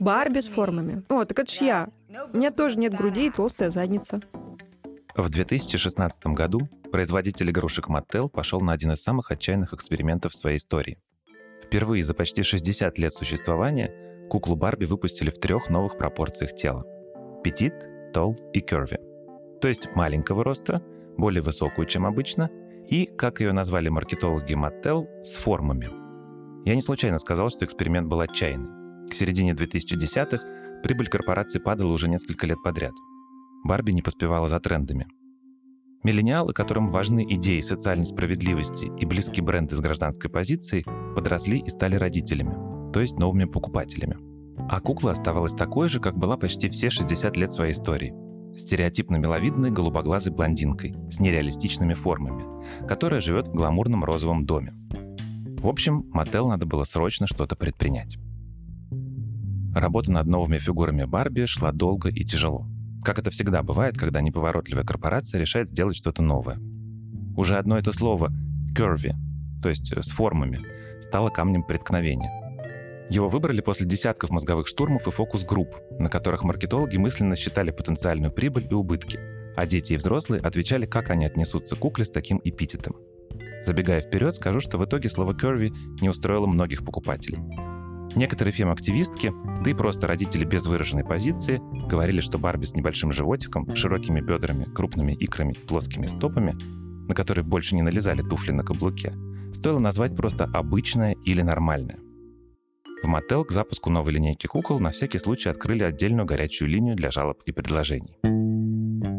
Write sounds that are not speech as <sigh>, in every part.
Барби с формами. О, так это ж я. У меня тоже нет груди и толстая задница. В 2016 году производитель игрушек Mattel пошел на один из самых отчаянных экспериментов в своей истории. Впервые за почти 60 лет существования куклу Барби выпустили в трех новых пропорциях тела. Петит, тол и curvy. То есть маленького роста, более высокую, чем обычно, и, как ее назвали маркетологи Mattel, с формами. Я не случайно сказал, что эксперимент был отчаянный. К середине 2010-х прибыль корпорации падала уже несколько лет подряд – Барби не поспевала за трендами. Миллениалы, которым важны идеи социальной справедливости и близкие бренды с гражданской позицией, подросли и стали родителями, то есть новыми покупателями. А кукла оставалась такой же, как была почти все 60 лет своей истории. Стереотипно миловидной голубоглазой блондинкой с нереалистичными формами, которая живет в гламурном розовом доме. В общем, Мотел надо было срочно что-то предпринять. Работа над новыми фигурами Барби шла долго и тяжело – как это всегда бывает, когда неповоротливая корпорация решает сделать что-то новое. Уже одно это слово «curvy», то есть э, с формами, стало камнем преткновения. Его выбрали после десятков мозговых штурмов и фокус-групп, на которых маркетологи мысленно считали потенциальную прибыль и убытки, а дети и взрослые отвечали, как они отнесутся к кукле с таким эпитетом. Забегая вперед, скажу, что в итоге слово «curvy» не устроило многих покупателей. Некоторые фем-активистки, да и просто родители без выраженной позиции, говорили, что Барби с небольшим животиком, широкими бедрами, крупными икрами и плоскими стопами, на которые больше не налезали туфли на каблуке, стоило назвать просто обычное или нормальное. В Мотел к запуску новой линейки кукол на всякий случай открыли отдельную горячую линию для жалоб и предложений.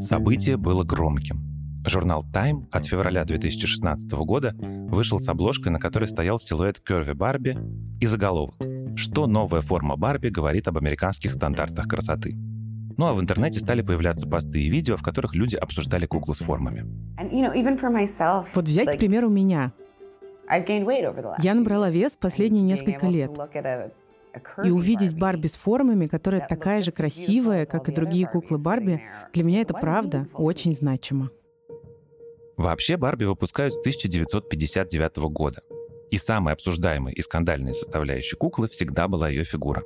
Событие было громким. Журнал Time от февраля 2016 года вышел с обложкой, на которой стоял силуэт Керви Барби и заголовок что новая форма Барби говорит об американских стандартах красоты. Ну а в интернете стали появляться посты и видео, в которых люди обсуждали куклу с формами. Вот взять, к примеру, меня. Я набрала вес последние несколько лет. И увидеть Барби с формами, которая такая же красивая, как и другие куклы Барби, для меня это правда очень значимо. Вообще Барби выпускают с 1959 года. И самой обсуждаемой и скандальной составляющей куклы всегда была ее фигура.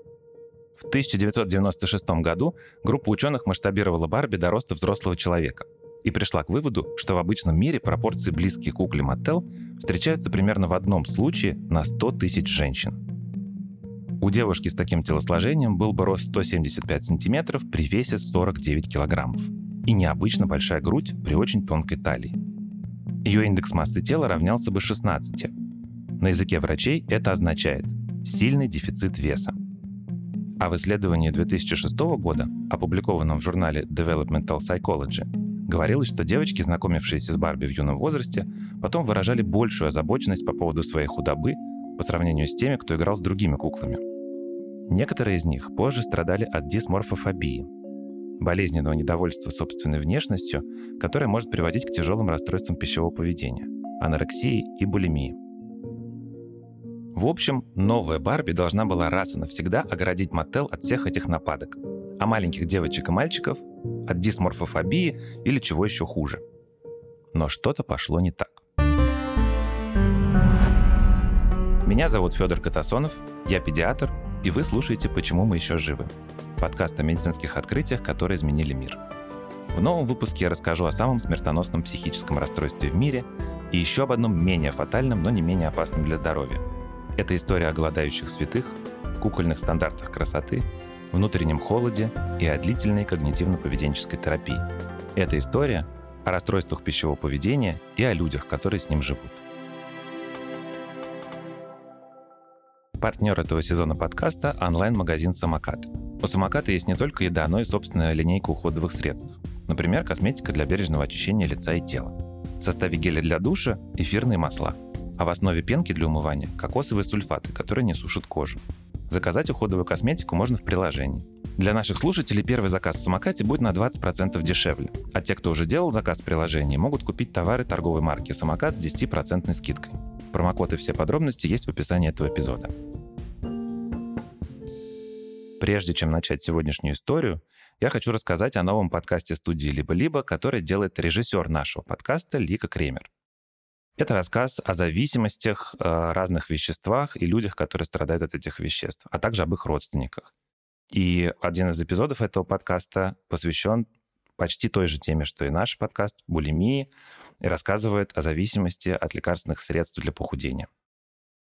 В 1996 году группа ученых масштабировала Барби до роста взрослого человека и пришла к выводу, что в обычном мире пропорции близкие кукле Маттел встречаются примерно в одном случае на 100 тысяч женщин. У девушки с таким телосложением был бы рост 175 сантиметров при весе 49 килограммов и необычно большая грудь при очень тонкой талии. Ее индекс массы тела равнялся бы 16, на языке врачей это означает сильный дефицит веса. А в исследовании 2006 года, опубликованном в журнале Developmental Psychology, говорилось, что девочки, знакомившиеся с Барби в юном возрасте, потом выражали большую озабоченность по поводу своей худобы по сравнению с теми, кто играл с другими куклами. Некоторые из них позже страдали от дисморфофобии, болезненного недовольства собственной внешностью, которое может приводить к тяжелым расстройствам пищевого поведения, анорексии и булимии. В общем, новая Барби должна была раз и навсегда оградить Маттел от всех этих нападок, а маленьких девочек и мальчиков от дисморфофобии или чего еще хуже. Но что-то пошло не так. Меня зовут Федор Катасонов, я педиатр, и вы слушаете «Почему мы еще живы» – подкаст о медицинских открытиях, которые изменили мир. В новом выпуске я расскажу о самом смертоносном психическом расстройстве в мире и еще об одном менее фатальном, но не менее опасном для здоровья – это история о голодающих святых, кукольных стандартах красоты, внутреннем холоде и о длительной когнитивно-поведенческой терапии. Это история о расстройствах пищевого поведения и о людях, которые с ним живут. Партнер этого сезона подкаста – онлайн-магазин «Самокат». У «Самоката» есть не только еда, но и собственная линейка уходовых средств. Например, косметика для бережного очищения лица и тела. В составе геля для душа – эфирные масла – а в основе пенки для умывания – кокосовые сульфаты, которые не сушат кожу. Заказать уходовую косметику можно в приложении. Для наших слушателей первый заказ в самокате будет на 20% дешевле, а те, кто уже делал заказ в приложении, могут купить товары торговой марки «Самокат» с 10% скидкой. Промокод и все подробности есть в описании этого эпизода. Прежде чем начать сегодняшнюю историю, я хочу рассказать о новом подкасте студии «Либо-либо», который делает режиссер нашего подкаста Лика Кремер. Это рассказ о зависимостях, э, разных веществах и людях, которые страдают от этих веществ, а также об их родственниках. И один из эпизодов этого подкаста посвящен почти той же теме, что и наш подкаст, булимии, и рассказывает о зависимости от лекарственных средств для похудения.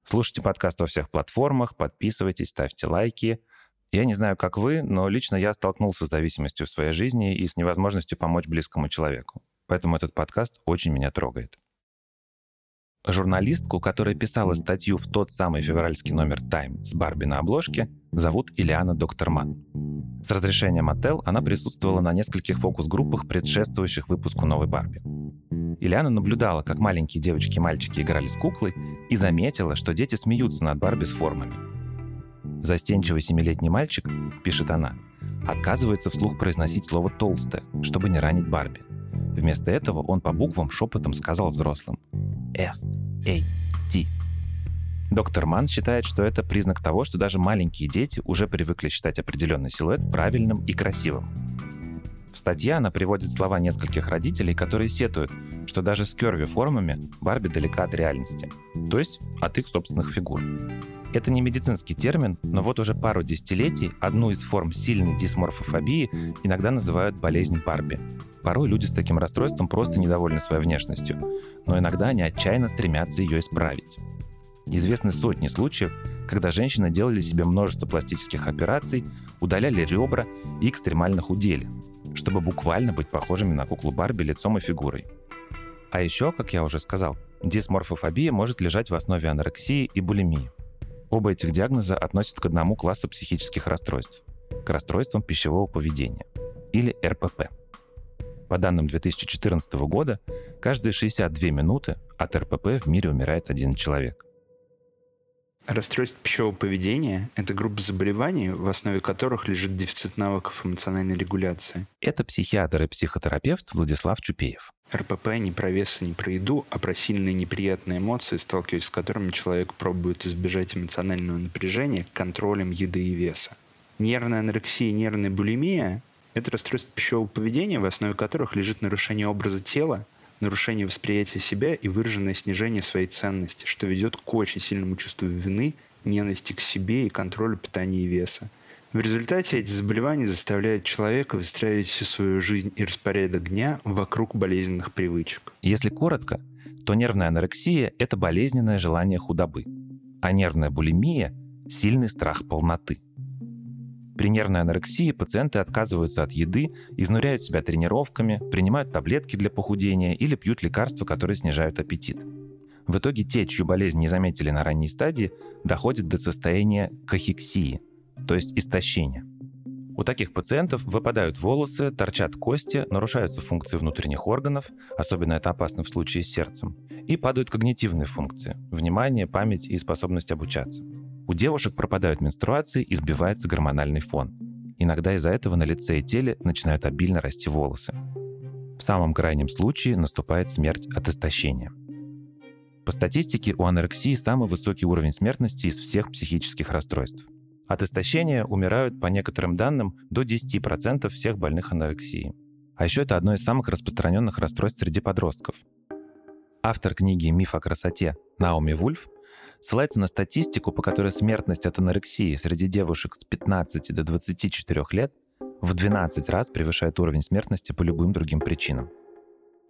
Слушайте подкаст во всех платформах, подписывайтесь, ставьте лайки. Я не знаю, как вы, но лично я столкнулся с зависимостью в своей жизни и с невозможностью помочь близкому человеку. Поэтому этот подкаст очень меня трогает. Журналистку, которая писала статью в тот самый февральский номер Time с Барби на обложке, зовут Ильяна Докторман. С разрешения Мотел она присутствовала на нескольких фокус-группах, предшествующих выпуску новой Барби. Ильяна наблюдала, как маленькие девочки и мальчики играли с куклой, и заметила, что дети смеются над Барби с формами. Застенчивый семилетний мальчик, пишет она, отказывается вслух произносить слово «толстая», чтобы не ранить Барби. Вместо этого он по буквам шепотом сказал взрослым F, A, T. Доктор Ман считает, что это признак того, что даже маленькие дети уже привыкли считать определенный силуэт правильным и красивым. В статье она приводит слова нескольких родителей, которые сетуют, что даже с керви формами Барби далека от реальности, то есть от их собственных фигур. Это не медицинский термин, но вот уже пару десятилетий одну из форм сильной дисморфофобии иногда называют болезнь Барби. Порой люди с таким расстройством просто недовольны своей внешностью, но иногда они отчаянно стремятся ее исправить. Известны сотни случаев, когда женщины делали себе множество пластических операций, удаляли ребра и экстремально худели, чтобы буквально быть похожими на куклу Барби лицом и фигурой. А еще, как я уже сказал, дисморфофобия может лежать в основе анорексии и булимии. Оба этих диагноза относят к одному классу психических расстройств – к расстройствам пищевого поведения, или РПП. По данным 2014 года, каждые 62 минуты от РПП в мире умирает один человек. Расстройство пищевого поведения – это группа заболеваний, в основе которых лежит дефицит навыков эмоциональной регуляции. Это психиатр и психотерапевт Владислав Чупеев. РПП не про вес и не про еду, а про сильные неприятные эмоции, сталкиваясь с которыми человек пробует избежать эмоционального напряжения контролем еды и веса. Нервная анорексия и нервная булимия – это расстройство пищевого поведения, в основе которых лежит нарушение образа тела, нарушение восприятия себя и выраженное снижение своей ценности, что ведет к очень сильному чувству вины, ненависти к себе и контролю питания и веса. В результате эти заболевания заставляют человека выстраивать всю свою жизнь и распорядок дня вокруг болезненных привычек. Если коротко, то нервная анорексия – это болезненное желание худобы, а нервная булимия – сильный страх полноты – при нервной анорексии пациенты отказываются от еды, изнуряют себя тренировками, принимают таблетки для похудения или пьют лекарства, которые снижают аппетит. В итоге те, чью болезнь не заметили на ранней стадии, доходят до состояния кахексии, то есть истощения. У таких пациентов выпадают волосы, торчат кости, нарушаются функции внутренних органов, особенно это опасно в случае с сердцем, и падают когнитивные функции – внимание, память и способность обучаться. У девушек пропадают менструации и сбивается гормональный фон. Иногда из-за этого на лице и теле начинают обильно расти волосы. В самом крайнем случае наступает смерть от истощения. По статистике, у анорексии самый высокий уровень смертности из всех психических расстройств. От истощения умирают, по некоторым данным, до 10% всех больных анорексией. А еще это одно из самых распространенных расстройств среди подростков. Автор книги «Миф о красоте» Наоми Вульф ссылается на статистику, по которой смертность от анорексии среди девушек с 15 до 24 лет в 12 раз превышает уровень смертности по любым другим причинам.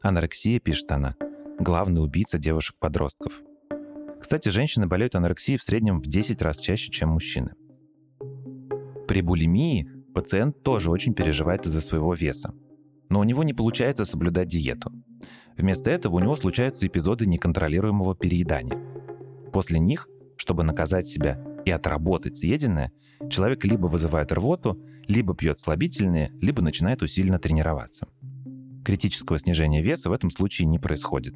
Анорексия, пишет она, главный убийца девушек-подростков. Кстати, женщины болеют анорексией в среднем в 10 раз чаще, чем мужчины. При булимии пациент тоже очень переживает из-за своего веса. Но у него не получается соблюдать диету. Вместо этого у него случаются эпизоды неконтролируемого переедания – После них, чтобы наказать себя и отработать съеденное, человек либо вызывает рвоту, либо пьет слабительные, либо начинает усиленно тренироваться. Критического снижения веса в этом случае не происходит.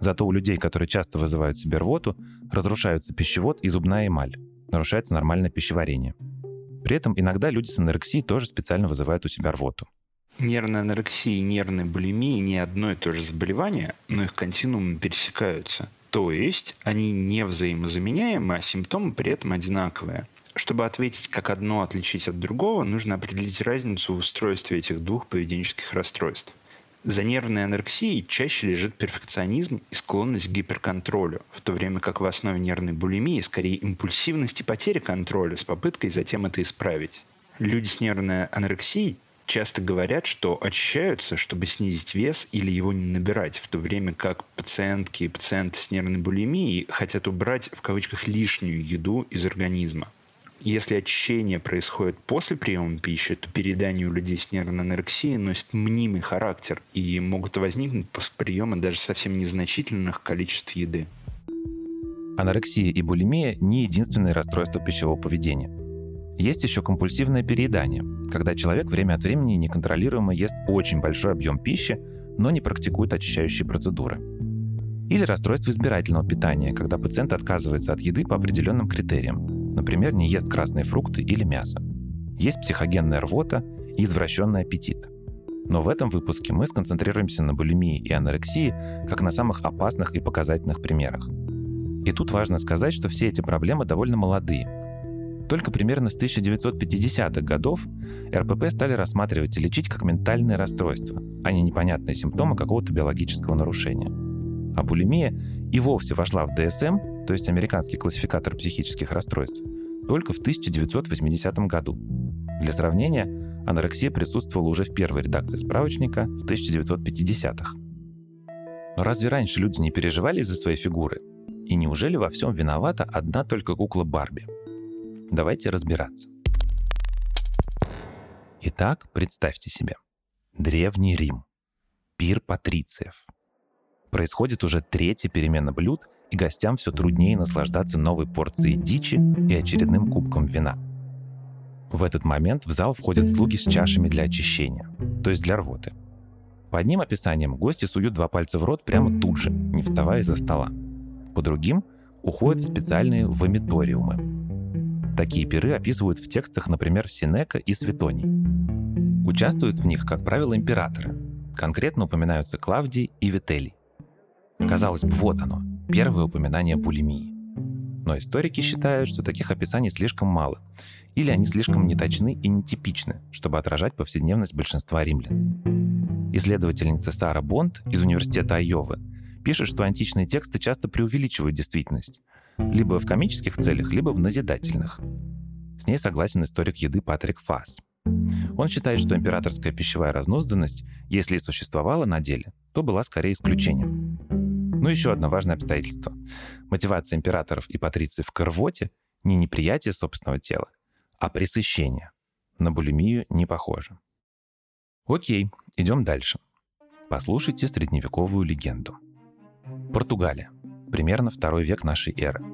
Зато у людей, которые часто вызывают себе рвоту, разрушаются пищевод и зубная эмаль, нарушается нормальное пищеварение. При этом иногда люди с анорексией тоже специально вызывают у себя рвоту. Нервная анорексия и нервная булимия не одно и то же заболевание, но их континуумы пересекаются. То есть они не взаимозаменяемы, а симптомы при этом одинаковые. Чтобы ответить, как одно отличить от другого, нужно определить разницу в устройстве этих двух поведенческих расстройств. За нервной анорексией чаще лежит перфекционизм и склонность к гиперконтролю, в то время как в основе нервной булимии скорее импульсивность и потеря контроля с попыткой затем это исправить. Люди с нервной анорексией часто говорят, что очищаются, чтобы снизить вес или его не набирать, в то время как пациентки и пациенты с нервной булимией хотят убрать в кавычках лишнюю еду из организма. Если очищение происходит после приема пищи, то переедание у людей с нервной анорексией носит мнимый характер и могут возникнуть после приема даже совсем незначительных количеств еды. Анорексия и булимия не единственные расстройства пищевого поведения. Есть еще компульсивное переедание, когда человек время от времени неконтролируемо ест очень большой объем пищи, но не практикует очищающие процедуры. Или расстройство избирательного питания, когда пациент отказывается от еды по определенным критериям, Например, не ест красные фрукты или мясо. Есть психогенная рвота и извращенный аппетит. Но в этом выпуске мы сконцентрируемся на булимии и анорексии как на самых опасных и показательных примерах. И тут важно сказать, что все эти проблемы довольно молодые. Только примерно с 1950-х годов РПП стали рассматривать и лечить как ментальные расстройства, а не непонятные симптомы какого-то биологического нарушения. А булимия и вовсе вошла в ДСМ то есть американский классификатор психических расстройств, только в 1980 году. Для сравнения, анорексия присутствовала уже в первой редакции справочника в 1950-х. Но разве раньше люди не переживали из-за своей фигуры? И неужели во всем виновата одна только кукла Барби? Давайте разбираться. Итак, представьте себе. Древний Рим. Пир патрициев. Происходит уже третья перемена блюд – и гостям все труднее наслаждаться новой порцией дичи и очередным кубком вина. В этот момент в зал входят слуги с чашами для очищения, то есть для рвоты. По одним описаниям гости суют два пальца в рот прямо тут же, не вставая из-за стола. По другим уходят в специальные вомиториумы. Такие пиры описывают в текстах, например, Синека и Светоний. Участвуют в них, как правило, императоры. Конкретно упоминаются Клавдий и Вителий. Казалось бы, вот оно, первое упоминание булимии. Но историки считают, что таких описаний слишком мало, или они слишком неточны и нетипичны, чтобы отражать повседневность большинства римлян. Исследовательница Сара Бонд из Университета Айовы пишет, что античные тексты часто преувеличивают действительность, либо в комических целях, либо в назидательных. С ней согласен историк еды Патрик Фасс. Он считает, что императорская пищевая разнузданность, если и существовала на деле, то была скорее исключением. Ну еще одно важное обстоятельство. Мотивация императоров и патрициев к рвоте не неприятие собственного тела, а пресыщение. На булимию не похоже. Окей, идем дальше. Послушайте средневековую легенду. Португалия. Примерно второй век нашей эры.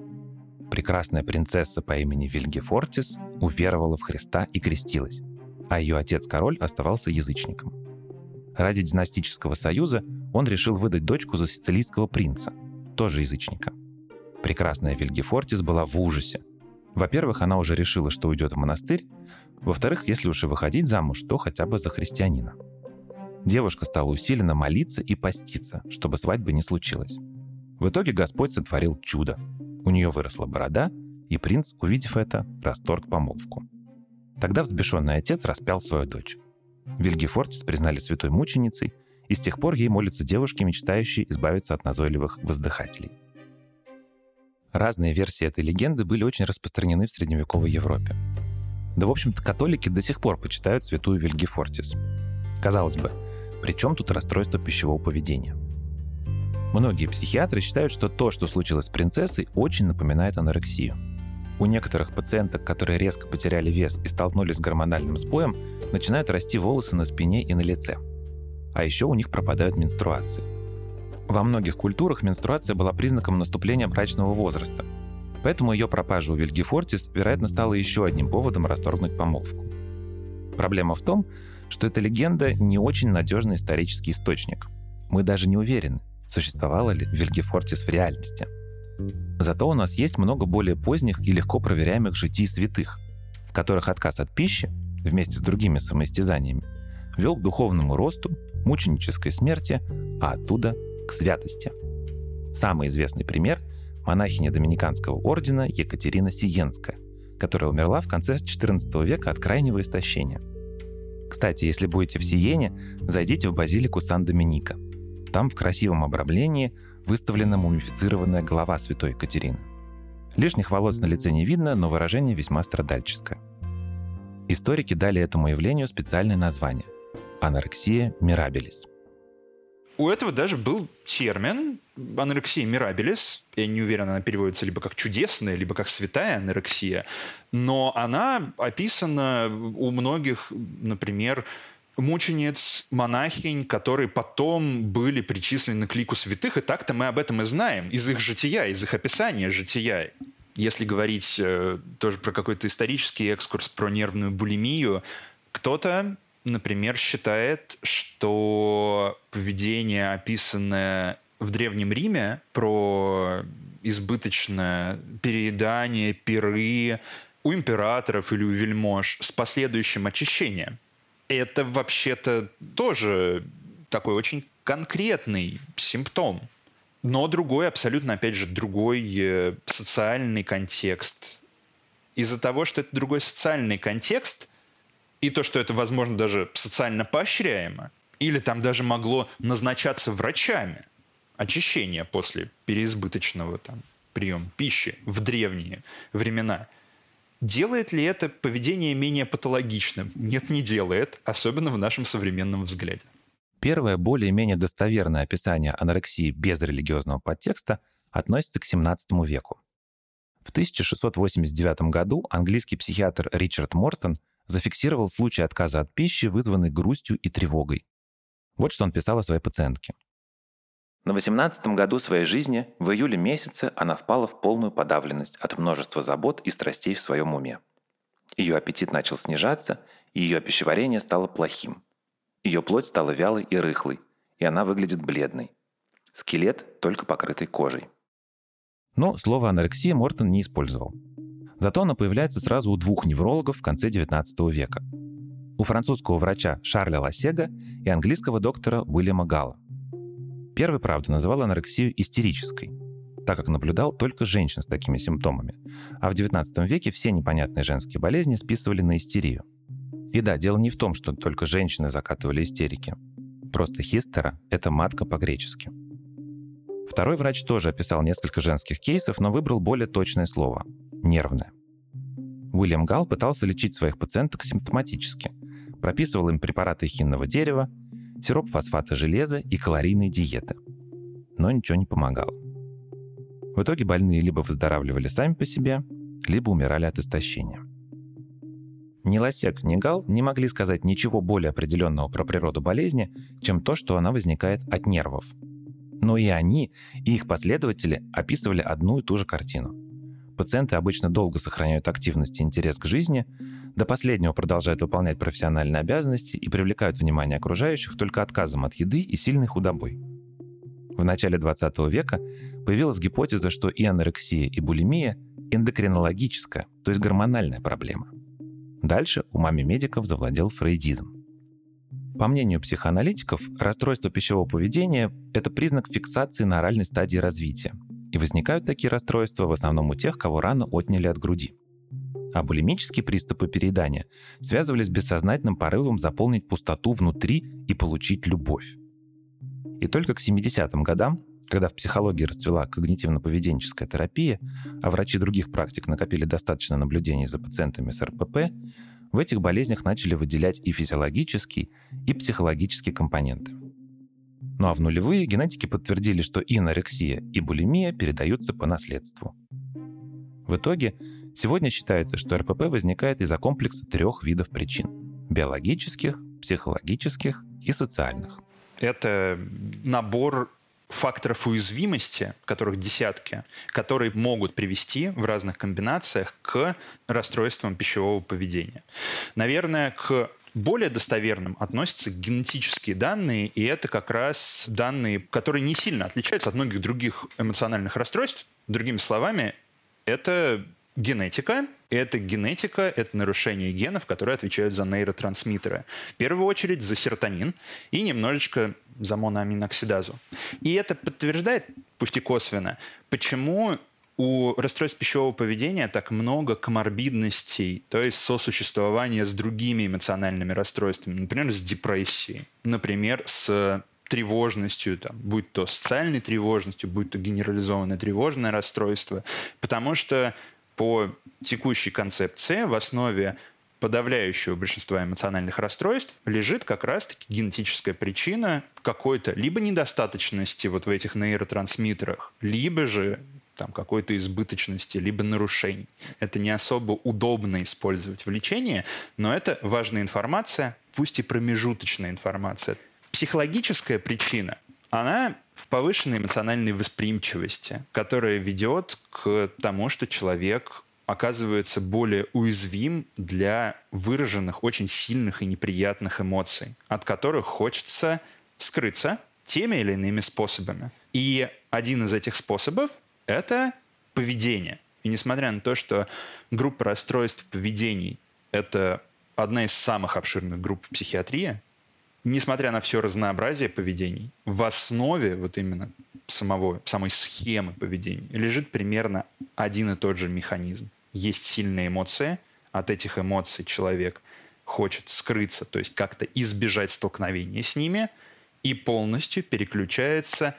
Прекрасная принцесса по имени Вильгефортис уверовала в Христа и крестилась, а ее отец-король оставался язычником. Ради династического союза он решил выдать дочку за сицилийского принца, тоже язычника. Прекрасная Вильгефортис была в ужасе. Во-первых, она уже решила, что уйдет в монастырь. Во-вторых, если уж и выходить замуж, то хотя бы за христианина. Девушка стала усиленно молиться и поститься, чтобы свадьбы не случилось. В итоге Господь сотворил чудо. У нее выросла борода, и принц, увидев это, расторг помолвку. Тогда взбешенный отец распял свою дочь. Вильгефортис признали святой мученицей, и с тех пор ей молятся девушки, мечтающие избавиться от назойливых воздыхателей. Разные версии этой легенды были очень распространены в средневековой Европе. Да, в общем-то, католики до сих пор почитают святую Вильгефортис. Казалось бы, при чем тут расстройство пищевого поведения? Многие психиатры считают, что то, что случилось с принцессой, очень напоминает анорексию – у некоторых пациенток, которые резко потеряли вес и столкнулись с гормональным сбоем, начинают расти волосы на спине и на лице. А еще у них пропадают менструации. Во многих культурах менструация была признаком наступления брачного возраста, поэтому ее пропажа у Вильгефортис, вероятно, стала еще одним поводом расторгнуть помолвку. Проблема в том, что эта легенда не очень надежный исторический источник. Мы даже не уверены, существовала ли Вильгефортис в реальности – Зато у нас есть много более поздних и легко проверяемых житий святых, в которых отказ от пищи, вместе с другими самоистязаниями, вел к духовному росту, мученической смерти, а оттуда к святости. Самый известный пример – монахиня Доминиканского ордена Екатерина Сиенская, которая умерла в конце XIV века от крайнего истощения. Кстати, если будете в Сиене, зайдите в базилику Сан-Доминика. Там в красивом обрамлении выставлена мумифицированная голова святой Екатерины. Лишних волос на лице не видно, но выражение весьма страдальческое. Историки дали этому явлению специальное название – анорексия мирабелис. У этого даже был термин анорексия мирабелис. Я не уверен, она переводится либо как чудесная, либо как святая анорексия. Но она описана у многих, например, мучениц, монахинь, которые потом были причислены к лику святых, и так-то мы об этом и знаем, из их жития, из их описания жития. Если говорить э, тоже про какой-то исторический экскурс, про нервную булимию, кто-то, например, считает, что поведение, описанное в Древнем Риме, про избыточное переедание, пиры у императоров или у вельмож с последующим очищением – это вообще-то тоже такой очень конкретный симптом. Но другой, абсолютно, опять же, другой э, социальный контекст. Из-за того, что это другой социальный контекст, и то, что это, возможно, даже социально поощряемо, или там даже могло назначаться врачами, очищение после переизбыточного там, приема пищи в древние времена – Делает ли это поведение менее патологичным? Нет, не делает, особенно в нашем современном взгляде. Первое более-менее достоверное описание анорексии без религиозного подтекста относится к XVII веку. В 1689 году английский психиатр Ричард Мортон зафиксировал случай отказа от пищи, вызванный грустью и тревогой. Вот что он писал о своей пациентке. На 18 году своей жизни, в июле месяце, она впала в полную подавленность от множества забот и страстей в своем уме. Ее аппетит начал снижаться, ее пищеварение стало плохим. Ее плоть стала вялой и рыхлой, и она выглядит бледной. Скелет только покрытый кожей. Но слово анорексия Мортон не использовал. Зато она появляется сразу у двух неврологов в конце XIX века. У французского врача Шарля Ласега и английского доктора Уильяма Галла. Первый, правда, называл анорексию истерической, так как наблюдал только женщин с такими симптомами. А в XIX веке все непонятные женские болезни списывали на истерию. И да, дело не в том, что только женщины закатывали истерики. Просто хистера – это матка по-гречески. Второй врач тоже описал несколько женских кейсов, но выбрал более точное слово – нервное. Уильям Галл пытался лечить своих пациенток симптоматически. Прописывал им препараты хинного дерева, сироп фосфата железа и калорийные диеты. Но ничего не помогало. В итоге больные либо выздоравливали сами по себе, либо умирали от истощения. Ни Лосек, ни Гал не могли сказать ничего более определенного про природу болезни, чем то, что она возникает от нервов. Но и они, и их последователи описывали одну и ту же картину. Пациенты обычно долго сохраняют активность и интерес к жизни, до последнего продолжают выполнять профессиональные обязанности и привлекают внимание окружающих только отказом от еды и сильной худобой. В начале 20 века появилась гипотеза, что и анорексия, и булимия – эндокринологическая, то есть гормональная проблема. Дальше умами медиков завладел фрейдизм. По мнению психоаналитиков, расстройство пищевого поведения – это признак фиксации на оральной стадии развития, и возникают такие расстройства в основном у тех, кого рано отняли от груди. А булимические приступы переедания связывались с бессознательным порывом заполнить пустоту внутри и получить любовь. И только к 70-м годам, когда в психологии расцвела когнитивно-поведенческая терапия, а врачи других практик накопили достаточно наблюдений за пациентами с РПП, в этих болезнях начали выделять и физиологические, и психологические компоненты. Ну а в нулевые генетики подтвердили, что и анорексия, и булимия передаются по наследству. В итоге, сегодня считается, что РПП возникает из-за комплекса трех видов причин – биологических, психологических и социальных. Это набор факторов уязвимости, которых десятки, которые могут привести в разных комбинациях к расстройствам пищевого поведения. Наверное, к более достоверным относятся генетические данные, и это как раз данные, которые не сильно отличаются от многих других эмоциональных расстройств. Другими словами, это генетика. Это генетика, это нарушение генов, которые отвечают за нейротрансмиттеры. В первую очередь за серотонин и немножечко за моноаминоксидазу. И это подтверждает, пусть и косвенно, почему у расстройств пищевого поведения так много коморбидностей, то есть сосуществования с другими эмоциональными расстройствами, например, с депрессией, например, с тревожностью, там, будь то социальной тревожностью, будь то генерализованное тревожное расстройство, потому что по текущей концепции в основе подавляющего большинства эмоциональных расстройств лежит как раз-таки генетическая причина какой-то либо недостаточности вот в этих нейротрансмиттерах, либо же там какой-то избыточности, либо нарушений. Это не особо удобно использовать в лечении, но это важная информация, пусть и промежуточная информация. Психологическая причина, она в повышенной эмоциональной восприимчивости, которая ведет к тому, что человек оказывается более уязвим для выраженных очень сильных и неприятных эмоций, от которых хочется скрыться теми или иными способами. И один из этих способов — это поведение. И несмотря на то, что группа расстройств поведений — это одна из самых обширных групп в психиатрии, несмотря на все разнообразие поведений, в основе вот именно самого, самой схемы поведения лежит примерно один и тот же механизм. Есть сильные эмоции, от этих эмоций человек хочет скрыться, то есть как-то избежать столкновения с ними, и полностью переключается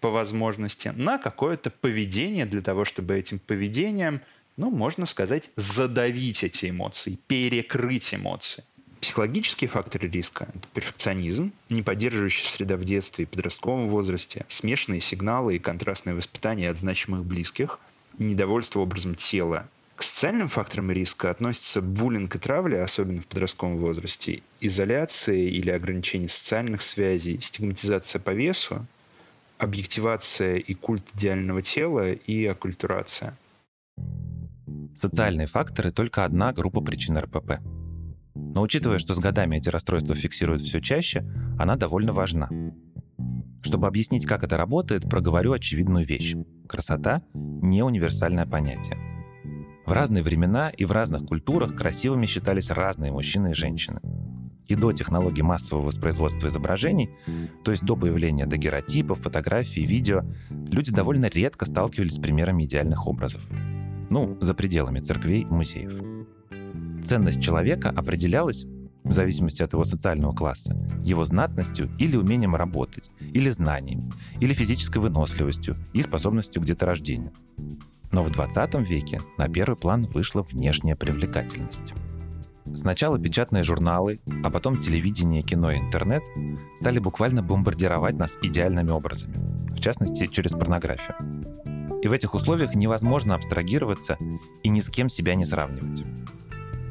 по возможности на какое-то поведение для того, чтобы этим поведением, ну, можно сказать, задавить эти эмоции, перекрыть эмоции. Психологические факторы риска – это перфекционизм, не поддерживающая среда в детстве и подростковом возрасте, смешанные сигналы и контрастное воспитание от значимых близких, недовольство образом тела. К социальным факторам риска относятся буллинг и травля, особенно в подростковом возрасте, изоляция или ограничение социальных связей, стигматизация по весу, объективация и культ идеального тела и оккультурация. Социальные факторы – только одна группа причин РПП. Но учитывая, что с годами эти расстройства фиксируют все чаще, она довольно важна. Чтобы объяснить, как это работает, проговорю очевидную вещь. Красота – не универсальное понятие. В разные времена и в разных культурах красивыми считались разные мужчины и женщины. И до технологий массового воспроизводства изображений, то есть до появления дагеротипов, фотографий, видео, люди довольно редко сталкивались с примерами идеальных образов. Ну, за пределами церквей и музеев ценность человека определялась в зависимости от его социального класса, его знатностью или умением работать, или знанием, или физической выносливостью и способностью к деторождению. Но в 20 веке на первый план вышла внешняя привлекательность. Сначала печатные журналы, а потом телевидение, кино и интернет стали буквально бомбардировать нас идеальными образами, в частности через порнографию. И в этих условиях невозможно абстрагироваться и ни с кем себя не сравнивать.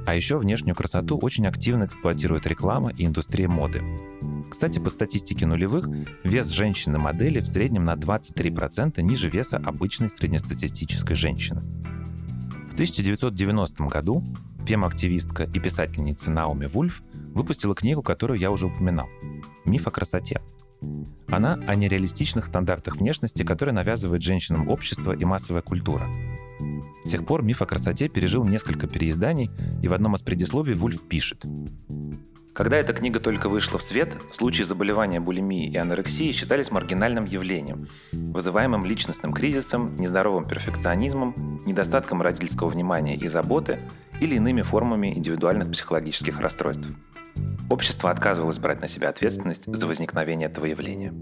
А еще внешнюю красоту очень активно эксплуатирует реклама и индустрия моды. Кстати, по статистике нулевых, вес женщины-модели в среднем на 23% ниже веса обычной среднестатистической женщины. В 1990 году фем-активистка и писательница Науми Вульф выпустила книгу, которую я уже упоминал «Миф о красоте». Она о нереалистичных стандартах внешности, которые навязывает женщинам общество и массовая культура – с тех пор миф о красоте пережил несколько переизданий, и в одном из предисловий Вульф пишет. Когда эта книга только вышла в свет, случаи заболевания булимии и анорексии считались маргинальным явлением, вызываемым личностным кризисом, нездоровым перфекционизмом, недостатком родительского внимания и заботы или иными формами индивидуальных психологических расстройств. Общество отказывалось брать на себя ответственность за возникновение этого явления.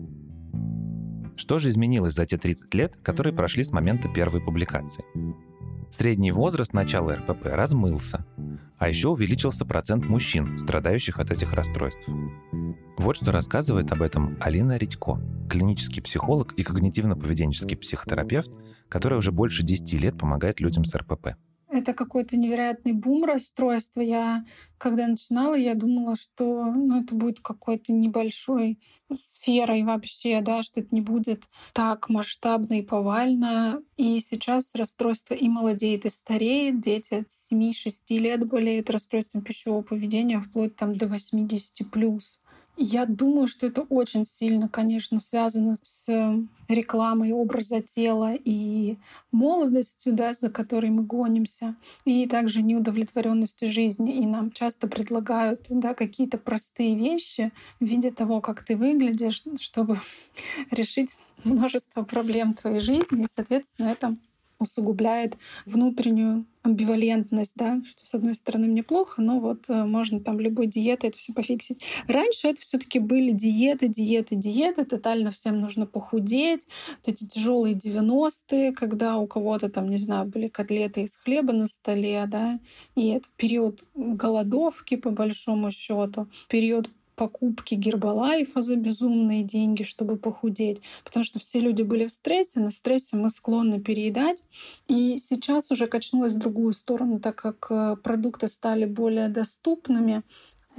Что же изменилось за те 30 лет, которые прошли с момента первой публикации? Средний возраст начала РПП размылся, а еще увеличился процент мужчин, страдающих от этих расстройств. Вот что рассказывает об этом Алина Редько, клинический психолог и когнитивно-поведенческий психотерапевт, который уже больше 10 лет помогает людям с РПП. Это какой-то невероятный бум расстройства. Я, когда начинала, я думала, что ну, это будет какой-то небольшой сферой вообще, да, что это не будет так масштабно и повально. И сейчас расстройство и молодеет, и стареет. Дети от 7-6 лет болеют расстройством пищевого поведения вплоть там до 80 плюс. Я думаю, что это очень сильно, конечно, связано с рекламой образа тела и молодостью, да, за которой мы гонимся, и также неудовлетворенностью жизни. И нам часто предлагают да, какие-то простые вещи в виде того, как ты выглядишь, чтобы <laughs> решить множество проблем твоей жизни. И, соответственно, это усугубляет внутреннюю амбивалентность, да, что с одной стороны мне плохо, но вот э, можно там любой диетой это все пофиксить. Раньше это все таки были диеты, диеты, диеты, тотально всем нужно похудеть. Вот эти тяжелые 90-е, когда у кого-то там, не знаю, были котлеты из хлеба на столе, да, и это период голодовки по большому счету, период покупки гербалайфа за безумные деньги, чтобы похудеть. Потому что все люди были в стрессе, на стрессе мы склонны переедать. И сейчас уже качнулось в другую сторону, так как э, продукты стали более доступными.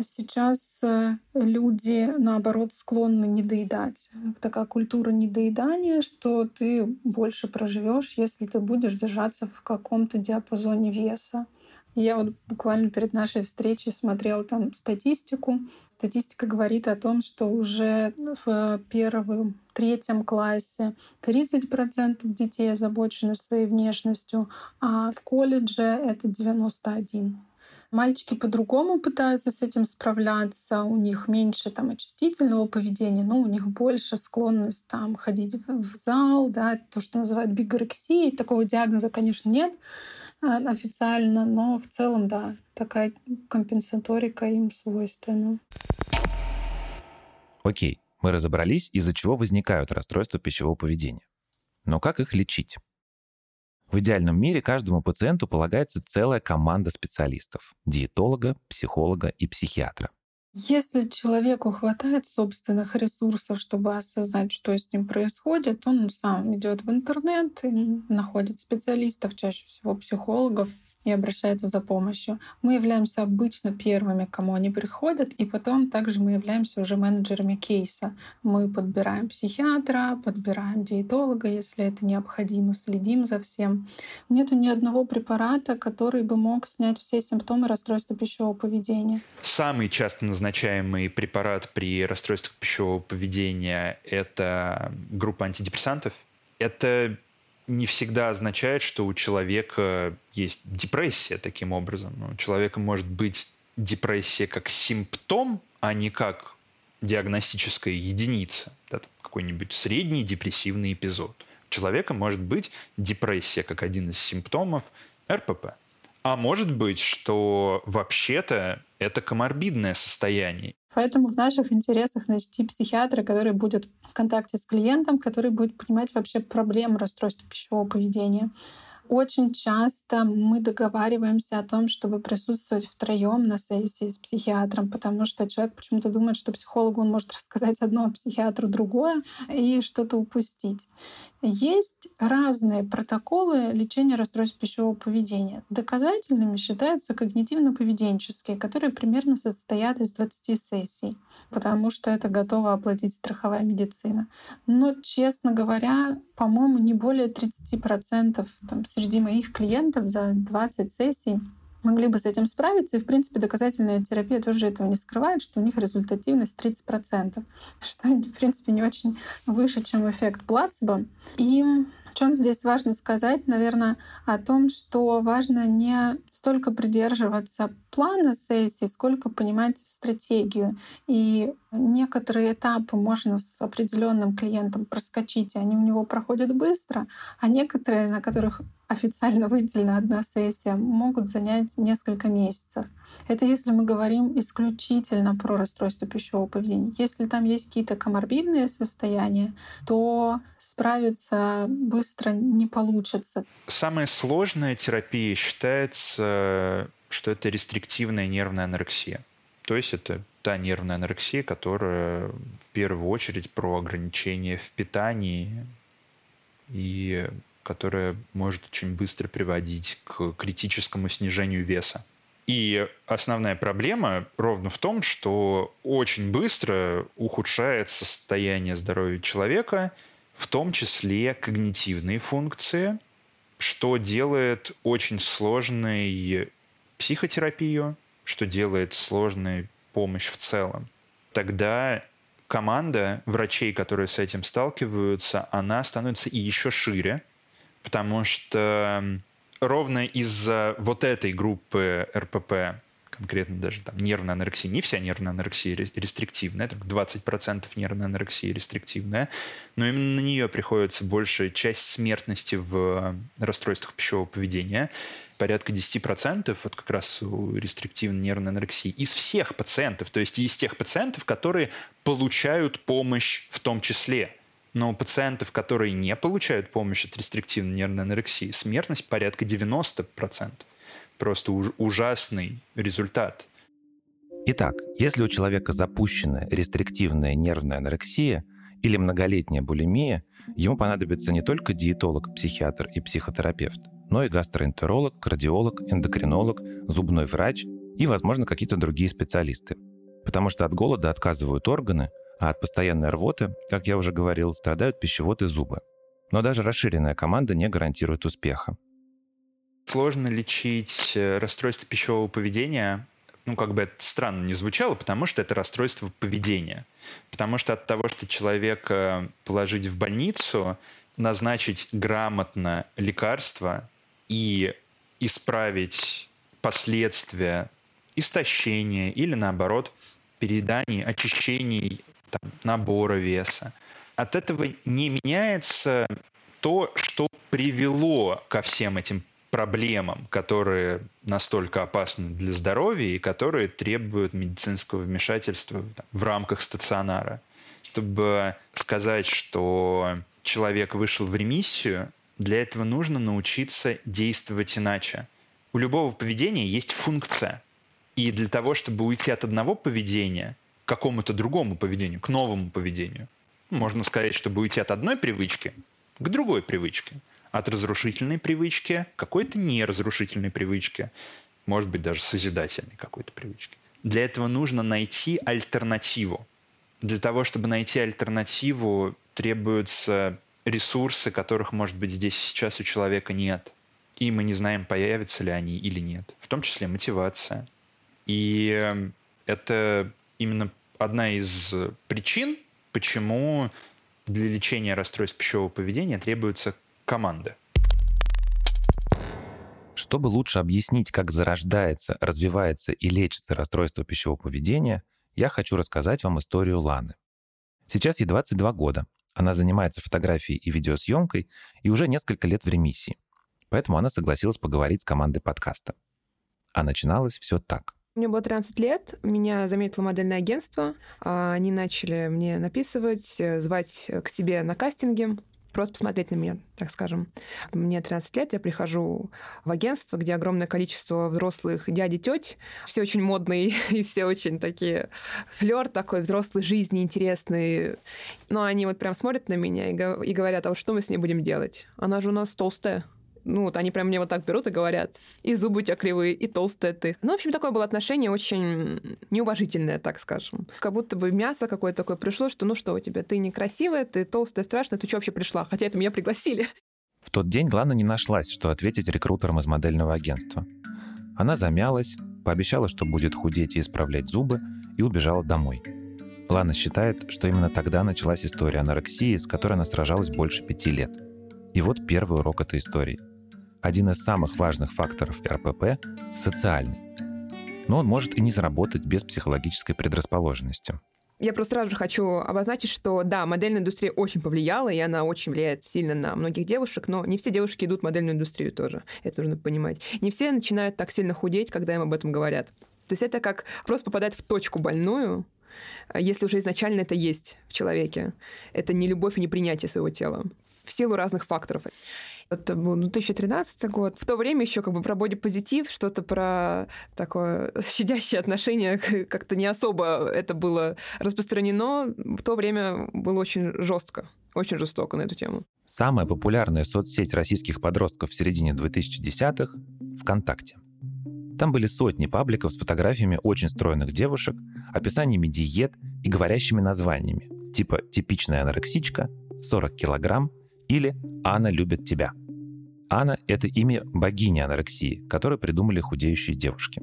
Сейчас э, люди, наоборот, склонны недоедать. Такая культура недоедания, что ты больше проживешь, если ты будешь держаться в каком-то диапазоне веса. Я вот буквально перед нашей встречей смотрела там статистику. Статистика говорит о том, что уже в первом, третьем классе 30% детей озабочены своей внешностью, а в колледже это 91%. Мальчики по-другому пытаются с этим справляться, у них меньше там очистительного поведения, но у них больше склонность там ходить в зал, да, то, что называют бигорексией. Такого диагноза, конечно, нет, а, официально, но в целом, да, такая компенсаторика им свойственна. Окей, мы разобрались, из-за чего возникают расстройства пищевого поведения. Но как их лечить? В идеальном мире каждому пациенту полагается целая команда специалистов – диетолога, психолога и психиатра. Если человеку хватает собственных ресурсов, чтобы осознать, что с ним происходит, он сам идет в интернет и находит специалистов, чаще всего психологов, и обращаются за помощью. Мы являемся обычно первыми, к кому они приходят, и потом также мы являемся уже менеджерами кейса. Мы подбираем психиатра, подбираем диетолога, если это необходимо, следим за всем. Нету ни одного препарата, который бы мог снять все симптомы расстройства пищевого поведения. Самый часто назначаемый препарат при расстройствах пищевого поведения — это группа антидепрессантов. Это не всегда означает, что у человека есть депрессия таким образом. У человека может быть депрессия как симптом, а не как диагностическая единица, да, какой-нибудь средний депрессивный эпизод. У человека может быть депрессия как один из симптомов РПП. А может быть, что вообще-то это коморбидное состояние. Поэтому в наших интересах найти психиатра, который будет в контакте с клиентом, который будет понимать вообще проблему расстройства пищевого поведения. Очень часто мы договариваемся о том, чтобы присутствовать втроем на сессии с психиатром, потому что человек почему-то думает, что психологу он может рассказать одно, а психиатру другое и что-то упустить. Есть разные протоколы лечения расстройств пищевого поведения. Доказательными считаются когнитивно-поведенческие, которые примерно состоят из 20 сессий, потому что это готова оплатить страховая медицина. Но, честно говоря, по-моему, не более 30% там, среди моих клиентов за 20 сессий могли бы с этим справиться. И, в принципе, доказательная терапия тоже этого не скрывает, что у них результативность 30%, <laughs> что, в принципе, не очень выше, чем эффект плацебо. И о чем здесь важно сказать, наверное, о том, что важно не столько придерживаться плана сессии, сколько понимать стратегию. И некоторые этапы можно с определенным клиентом проскочить, и они у него проходят быстро, а некоторые, на которых официально выделена одна сессия, могут занять несколько месяцев. Это если мы говорим исключительно про расстройство пищевого поведения. Если там есть какие-то коморбидные состояния, то справиться быстро не получится. Самая сложная терапия считается, что это рестриктивная нервная анорексия. То есть это та нервная анорексия, которая в первую очередь про ограничения в питании и которая может очень быстро приводить к критическому снижению веса. И основная проблема ровно в том, что очень быстро ухудшается состояние здоровья человека, в том числе когнитивные функции, что делает очень сложной психотерапию, что делает сложной помощь в целом. Тогда команда врачей, которые с этим сталкиваются, она становится и еще шире, потому что ровно из-за вот этой группы РПП конкретно даже там нервная анорексия. Не вся нервная анорексия рестриктивная, только 20% нервной анорексии рестриктивная, но именно на нее приходится большая часть смертности в расстройствах пищевого поведения порядка 10% вот как раз у рестриктивной нервной анорексии из всех пациентов, то есть из тех пациентов, которые получают помощь в том числе. Но у пациентов, которые не получают помощь от рестриктивной нервной анорексии, смертность порядка 90%. Просто уж, ужасный результат. Итак, если у человека запущенная рестриктивная нервная анорексия или многолетняя булимия, ему понадобится не только диетолог, психиатр и психотерапевт, но и гастроэнтеролог, кардиолог, эндокринолог, зубной врач и, возможно, какие-то другие специалисты. Потому что от голода отказывают органы, а от постоянной рвоты, как я уже говорил, страдают пищевод и зубы. Но даже расширенная команда не гарантирует успеха. Сложно лечить э, расстройство пищевого поведения, ну, как бы это странно не звучало, потому что это расстройство поведения. Потому что от того, что человека положить в больницу, назначить грамотно лекарство и исправить последствия истощения или наоборот перееданий, очищений там, набора веса. От этого не меняется то, что привело ко всем этим проблемам, которые настолько опасны для здоровья и которые требуют медицинского вмешательства в рамках стационара. Чтобы сказать, что человек вышел в ремиссию, для этого нужно научиться действовать иначе. У любого поведения есть функция. И для того, чтобы уйти от одного поведения к какому-то другому поведению, к новому поведению, можно сказать, чтобы уйти от одной привычки к другой привычке. От разрушительной привычки к какой-то неразрушительной привычке. Может быть, даже созидательной какой-то привычке. Для этого нужно найти альтернативу. Для того, чтобы найти альтернативу, требуются ресурсы, которых, может быть, здесь сейчас у человека нет. И мы не знаем, появятся ли они или нет. В том числе мотивация. И эм, это именно одна из причин, почему для лечения расстройств пищевого поведения требуется команда. Чтобы лучше объяснить, как зарождается, развивается и лечится расстройство пищевого поведения, я хочу рассказать вам историю Ланы. Сейчас ей 22 года. Она занимается фотографией и видеосъемкой и уже несколько лет в ремиссии. Поэтому она согласилась поговорить с командой подкаста. А начиналось все так. Мне было 13 лет, меня заметило модельное агентство. А, они начали мне написывать, э, звать к себе на кастинги просто посмотреть на меня, так скажем. Мне 13 лет, я прихожу в агентство, где огромное количество взрослых дяди теть, все очень модные <laughs> и все очень такие флер такой взрослой жизни интересный. Но они вот прям смотрят на меня и говорят, а вот что мы с ней будем делать? Она же у нас толстая ну, вот они прям мне вот так берут и говорят, и зубы у тебя кривые, и толстые ты. Ну, в общем, такое было отношение очень неуважительное, так скажем. Как будто бы мясо какое-то такое пришло, что ну что у тебя, ты некрасивая, ты толстая, страшная, ты что вообще пришла? Хотя это меня пригласили. В тот день Лана не нашлась, что ответить рекрутерам из модельного агентства. Она замялась, пообещала, что будет худеть и исправлять зубы, и убежала домой. Лана считает, что именно тогда началась история анорексии, с которой она сражалась больше пяти лет. И вот первый урок этой истории – один из самых важных факторов РПП – социальный. Но он может и не заработать без психологической предрасположенности. Я просто сразу же хочу обозначить, что да, модельная индустрия очень повлияла, и она очень влияет сильно на многих девушек, но не все девушки идут в модельную индустрию тоже. Это нужно понимать. Не все начинают так сильно худеть, когда им об этом говорят. То есть это как просто попадать в точку больную, если уже изначально это есть в человеке. Это не любовь и не принятие своего тела в силу разных факторов. Это был 2013 год. В то время еще как бы про бодипозитив, что-то про такое <laughs> щадящее отношение, как-то не особо это было распространено. В то время было очень жестко, очень жестоко на эту тему. Самая популярная соцсеть российских подростков в середине 2010-х — ВКонтакте. Там были сотни пабликов с фотографиями очень стройных девушек, описаниями диет и говорящими названиями, типа «типичная анорексичка», «40 килограмм» или «Анна любит тебя». Анна — это имя богини анорексии, которую придумали худеющие девушки.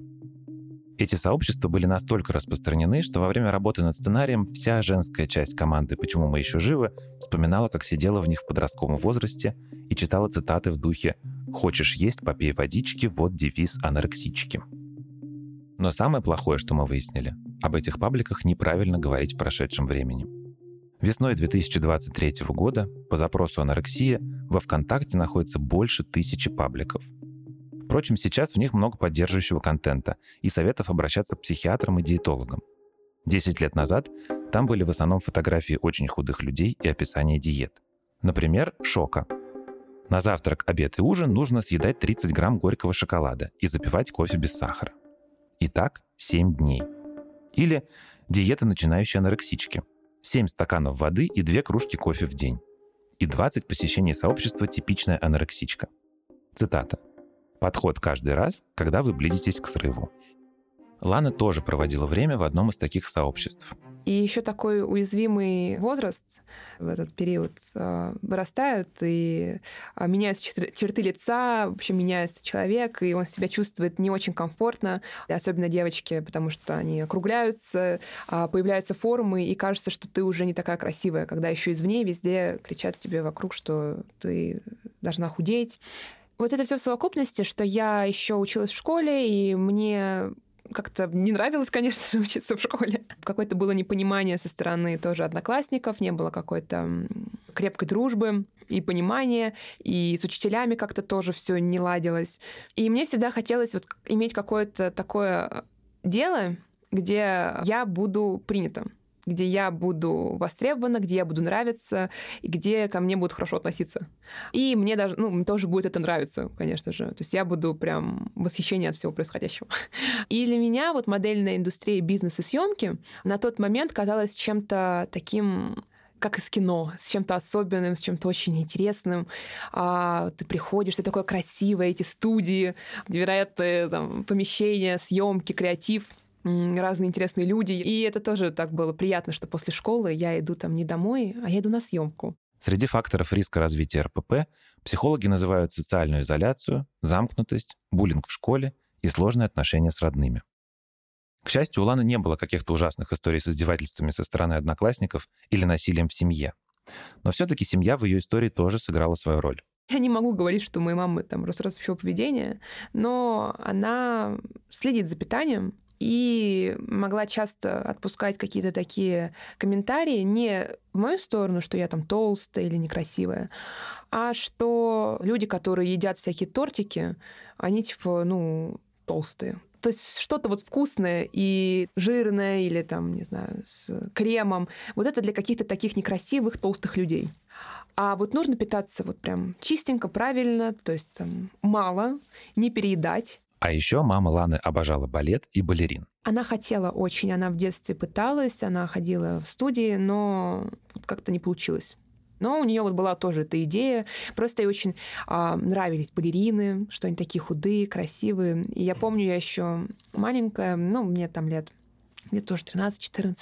Эти сообщества были настолько распространены, что во время работы над сценарием вся женская часть команды «Почему мы еще живы» вспоминала, как сидела в них в подростковом возрасте и читала цитаты в духе «Хочешь есть, попей водички, вот девиз анорексички». Но самое плохое, что мы выяснили, об этих пабликах неправильно говорить в прошедшем времени. Весной 2023 года по запросу анорексия во ВКонтакте находится больше тысячи пабликов. Впрочем, сейчас в них много поддерживающего контента и советов обращаться к психиатрам и диетологам. Десять лет назад там были в основном фотографии очень худых людей и описание диет. Например, шока. На завтрак, обед и ужин нужно съедать 30 грамм горького шоколада и запивать кофе без сахара. И так 7 дней. Или диета начинающей анорексички – 7 стаканов воды и 2 кружки кофе в день. И 20 посещений сообщества «Типичная анорексичка». Цитата. «Подход каждый раз, когда вы близитесь к срыву. Лана тоже проводила время в одном из таких сообществ. И еще такой уязвимый возраст в этот период э, вырастают, и э, меняются черты лица, вообще меняется человек, и он себя чувствует не очень комфортно, особенно девочки, потому что они округляются, э, появляются формы, и кажется, что ты уже не такая красивая, когда еще извне везде кричат тебе вокруг, что ты должна худеть. Вот это все в совокупности, что я еще училась в школе, и мне как-то не нравилось, конечно же, <laughs> учиться в школе. Какое-то было непонимание со стороны тоже одноклассников, не было какой-то крепкой дружбы и понимания, и с учителями как-то тоже все не ладилось. И мне всегда хотелось вот иметь какое-то такое дело, где я буду принята где я буду востребована, где я буду нравиться, и где ко мне будут хорошо относиться. И мне даже, ну, тоже будет это нравиться, конечно же. То есть я буду прям в восхищении от всего происходящего. <laughs> И для меня вот модельная индустрия бизнес и съемки на тот момент казалась чем-то таким как из кино, с чем-то особенным, с чем-то очень интересным. А, ты приходишь, ты такое красивое, эти студии, невероятные там, помещения, съемки, креатив разные интересные люди. И это тоже так было приятно, что после школы я иду там не домой, а я иду на съемку. Среди факторов риска развития РПП психологи называют социальную изоляцию, замкнутость, буллинг в школе и сложные отношения с родными. К счастью, у Ланы не было каких-то ужасных историй с издевательствами со стороны одноклассников или насилием в семье. Но все-таки семья в ее истории тоже сыграла свою роль. Я не могу говорить, что у моей мамы там расстройство поведения, но она следит за питанием, и могла часто отпускать какие-то такие комментарии не в мою сторону, что я там толстая или некрасивая, а что люди, которые едят всякие тортики, они типа, ну, толстые. То есть что-то вот вкусное и жирное или там, не знаю, с кремом. Вот это для каких-то таких некрасивых толстых людей. А вот нужно питаться вот прям чистенько, правильно, то есть там мало, не переедать. А еще мама Ланы обожала балет и балерин. Она хотела очень, она в детстве пыталась, она ходила в студии, но как-то не получилось. Но у нее вот была тоже эта идея. Просто ей очень а, нравились балерины, что они такие худые, красивые. И я помню, я еще маленькая, ну, мне там лет где-то тоже 13-14.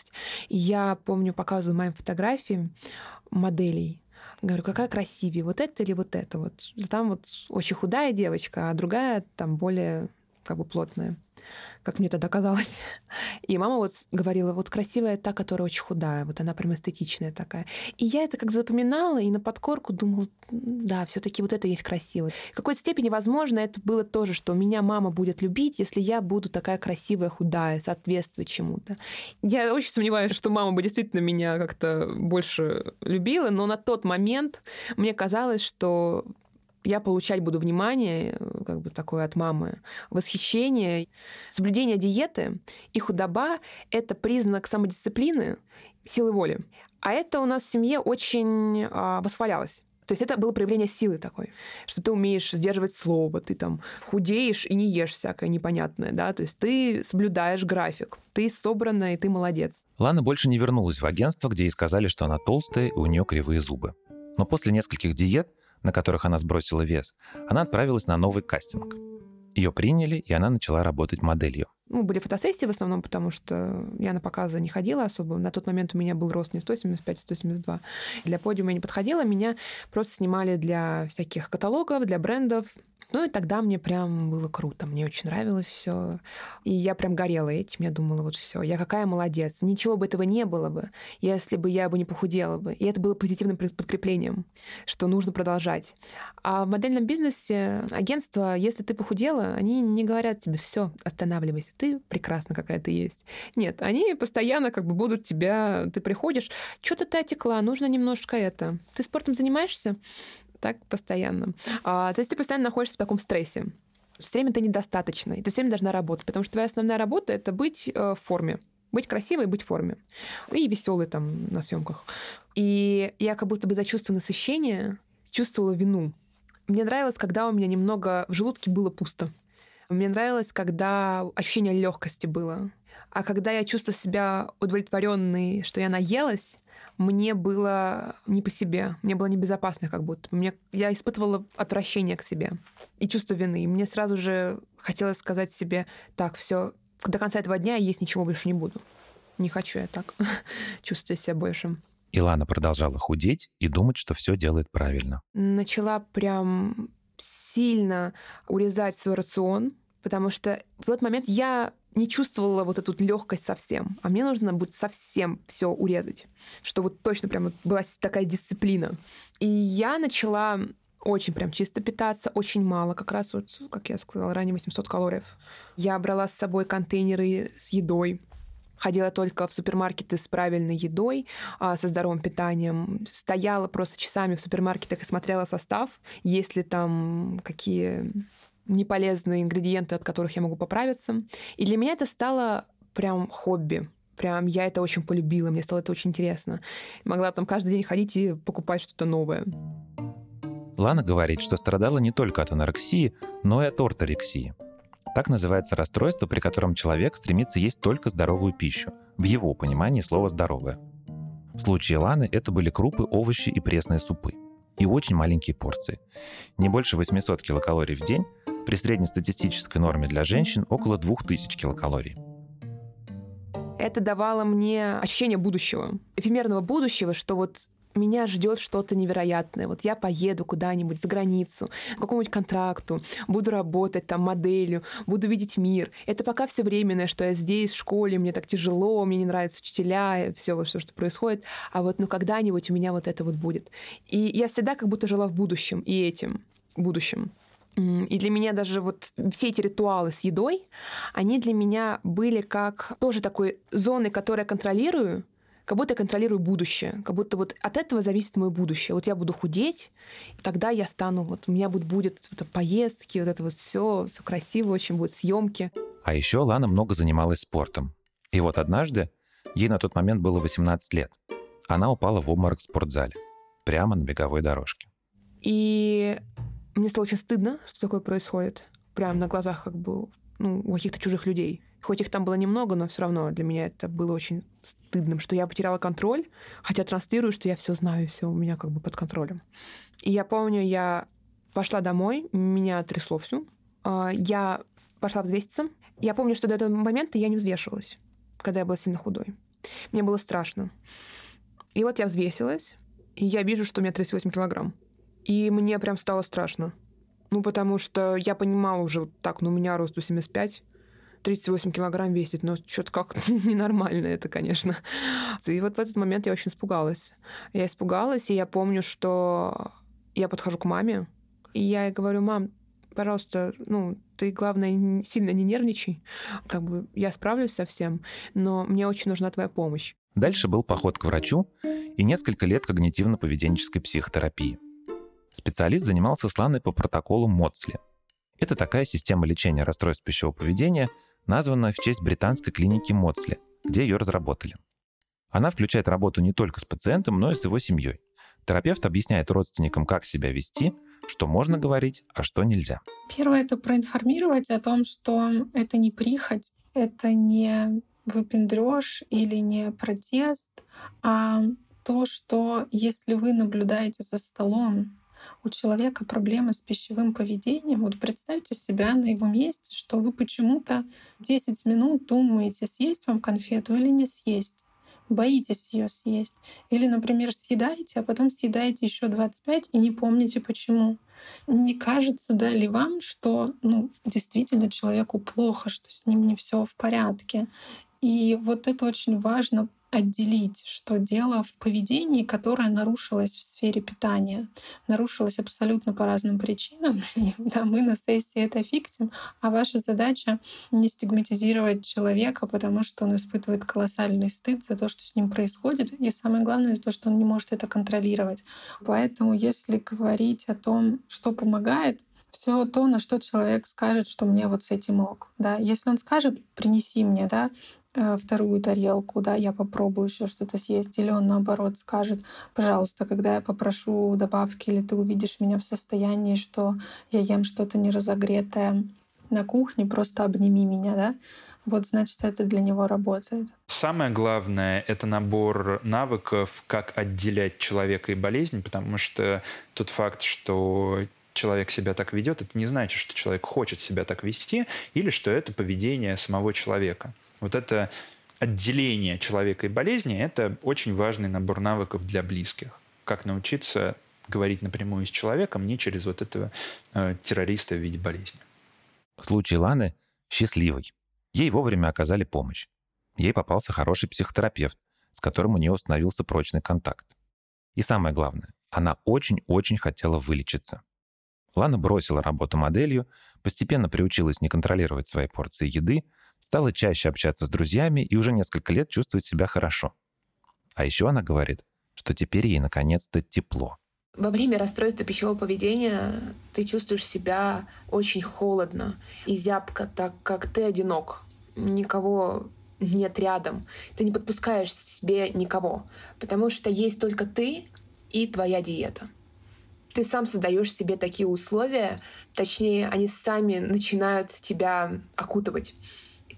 И я помню, показываю моим фотографии моделей. Говорю, какая красивее, вот это или вот это? Вот там вот очень худая девочка, а другая там более как бы плотная как мне тогда казалось. И мама вот говорила, вот красивая та, которая очень худая, вот она прям эстетичная такая. И я это как запоминала, и на подкорку думала, да, все таки вот это есть красиво. В какой-то степени, возможно, это было тоже, что меня мама будет любить, если я буду такая красивая, худая, соответствовать чему-то. Я очень сомневаюсь, что мама бы действительно меня как-то больше любила, но на тот момент мне казалось, что я получать буду внимание, э, как бы такое от мамы, восхищение. Соблюдение диеты и худоба — это признак самодисциплины, силы воли. А это у нас в семье очень а, восхвалялось. То есть это было проявление силы такой, что ты умеешь сдерживать слово, ты там худеешь и не ешь всякое непонятное, да, то есть ты соблюдаешь график, ты собранная и ты молодец. Лана больше не вернулась в агентство, где ей сказали, что она толстая и у нее кривые зубы. Но после нескольких диет на которых она сбросила вес, она отправилась на новый кастинг. Ее приняли, и она начала работать моделью. Ну, были фотосессии в основном, потому что я на показы не ходила особо. На тот момент у меня был рост не 175, а 172. Для подиума я не подходила, меня просто снимали для всяких каталогов, для брендов. Ну и тогда мне прям было круто, мне очень нравилось все. И я прям горела этим, я думала, вот все, я какая молодец. Ничего бы этого не было бы, если бы я бы не похудела бы. И это было позитивным подкреплением, что нужно продолжать. А в модельном бизнесе агентство, если ты похудела, они не говорят тебе, все, останавливайся, ты прекрасна какая ты есть. Нет, они постоянно как бы будут тебя, ты приходишь, что-то ты отекла, нужно немножко это. Ты спортом занимаешься? Так постоянно. А, то есть ты постоянно находишься в таком стрессе. Все время ты недостаточно, и ты все время должна работать, потому что твоя основная работа — это быть э, в форме. Быть красивой быть в форме. И веселой там на съемках. И я как будто бы за чувство насыщения чувствовала вину. Мне нравилось, когда у меня немного в желудке было пусто. Мне нравилось, когда ощущение легкости было. А когда я чувствовала себя удовлетворенной, что я наелась, мне было не по себе, мне было небезопасно как будто. Мне, я испытывала отвращение к себе и чувство вины. И мне сразу же хотелось сказать себе, так, все, до конца этого дня я есть ничего больше не буду. Не хочу я так <laughs> чувствовать себя больше. Илана продолжала худеть и думать, что все делает правильно. Начала прям сильно урезать свой рацион, потому что в тот момент я не чувствовала вот эту легкость совсем, а мне нужно будет совсем все урезать, что вот точно прям была такая дисциплина. И я начала очень прям чисто питаться, очень мало, как раз вот, как я сказала ранее, 800 калорий. Я брала с собой контейнеры с едой, ходила только в супермаркеты с правильной едой, а, со здоровым питанием, стояла просто часами в супермаркетах и смотрела состав, есть ли там какие неполезные ингредиенты, от которых я могу поправиться. И для меня это стало прям хобби. Прям я это очень полюбила, мне стало это очень интересно. Могла там каждый день ходить и покупать что-то новое. Лана говорит, что страдала не только от анорексии, но и от орторексии. Так называется расстройство, при котором человек стремится есть только здоровую пищу, в его понимании слова «здоровое». В случае Ланы это были крупы, овощи и пресные супы. И очень маленькие порции. Не больше 800 килокалорий в день, при среднестатистической норме для женщин около 2000 килокалорий. Это давало мне ощущение будущего, эфемерного будущего, что вот меня ждет что-то невероятное. Вот я поеду куда-нибудь за границу, к какому-нибудь контракту, буду работать там моделью, буду видеть мир. Это пока все временное, что я здесь, в школе, мне так тяжело, мне не нравятся учителя, все, все, что происходит. А вот ну когда-нибудь у меня вот это вот будет. И я всегда как будто жила в будущем и этим будущем. И для меня даже вот все эти ритуалы с едой, они для меня были как тоже такой зоной, которую я контролирую, как будто я контролирую будущее, как будто вот от этого зависит мое будущее. Вот я буду худеть, тогда я стану, вот у меня будет, будет вот, поездки, вот это вот все, все красиво очень будет, съемки. А еще Лана много занималась спортом. И вот однажды, ей на тот момент было 18 лет, она упала в обморок в спортзале, прямо на беговой дорожке. И мне стало очень стыдно, что такое происходит. Прямо на глазах как бы ну, у каких-то чужих людей. Хоть их там было немного, но все равно для меня это было очень стыдным, что я потеряла контроль, хотя транслирую, что я все знаю, все у меня как бы под контролем. И я помню, я пошла домой, меня трясло всю. А, я пошла взвеситься. Я помню, что до этого момента я не взвешивалась, когда я была сильно худой. Мне было страшно. И вот я взвесилась, и я вижу, что у меня 38 килограмм. И мне прям стало страшно. Ну, потому что я понимала уже так, ну, у меня рост 175, 38 килограмм весит, но что-то как <laughs> ненормально это, конечно. И вот в этот момент я очень испугалась. Я испугалась, и я помню, что я подхожу к маме, и я ей говорю, мам, пожалуйста, ну, ты, главное, сильно не нервничай. Как бы я справлюсь со всем, но мне очень нужна твоя помощь. Дальше был поход к врачу и несколько лет когнитивно-поведенческой психотерапии. Специалист занимался с Ланой по протоколу Моцли. Это такая система лечения расстройств пищевого поведения, названная в честь британской клиники Моцли, где ее разработали. Она включает работу не только с пациентом, но и с его семьей. Терапевт объясняет родственникам, как себя вести, что можно говорить, а что нельзя. Первое — это проинформировать о том, что это не прихоть, это не выпендреж или не протест, а то, что если вы наблюдаете за столом у человека проблемы с пищевым поведением, вот представьте себя на его месте, что вы почему-то 10 минут думаете, съесть вам конфету или не съесть. боитесь ее съесть. Или, например, съедаете, а потом съедаете еще 25 и не помните почему. Не кажется да ли вам, что ну, действительно человеку плохо, что с ним не все в порядке? И вот это очень важно отделить, что дело в поведении, которое нарушилось в сфере питания. Нарушилось абсолютно по разным причинам. <laughs> Да, мы на сессии это фиксим, а ваша задача не стигматизировать человека, потому что он испытывает колоссальный стыд за то, что с ним происходит. И самое главное, за то, что он не может это контролировать. Поэтому если говорить о том, что помогает, все то, на что человек скажет, что мне вот с этим ок. Да? Если он скажет, принеси мне, да, вторую тарелку, да, я попробую еще что-то съесть, или он наоборот скажет, пожалуйста, когда я попрошу добавки, или ты увидишь меня в состоянии, что я ем что-то неразогретое на кухне, просто обними меня, да, вот значит это для него работает. Самое главное — это набор навыков, как отделять человека и болезнь, потому что тот факт, что человек себя так ведет, это не значит, что человек хочет себя так вести или что это поведение самого человека. Вот это отделение человека и болезни – это очень важный набор навыков для близких. Как научиться говорить напрямую с человеком, не через вот этого э, террориста в виде болезни. Случай Ланы счастливый. Ей вовремя оказали помощь. Ей попался хороший психотерапевт, с которым у нее установился прочный контакт. И самое главное, она очень-очень хотела вылечиться. Лана бросила работу моделью, постепенно приучилась не контролировать свои порции еды, стала чаще общаться с друзьями и уже несколько лет чувствует себя хорошо. А еще она говорит, что теперь ей наконец-то тепло. Во время расстройства пищевого поведения ты чувствуешь себя очень холодно и зябко, так как ты одинок. Никого нет рядом. Ты не подпускаешь себе никого, потому что есть только ты и твоя диета. Ты сам создаешь себе такие условия, точнее, они сами начинают тебя окутывать.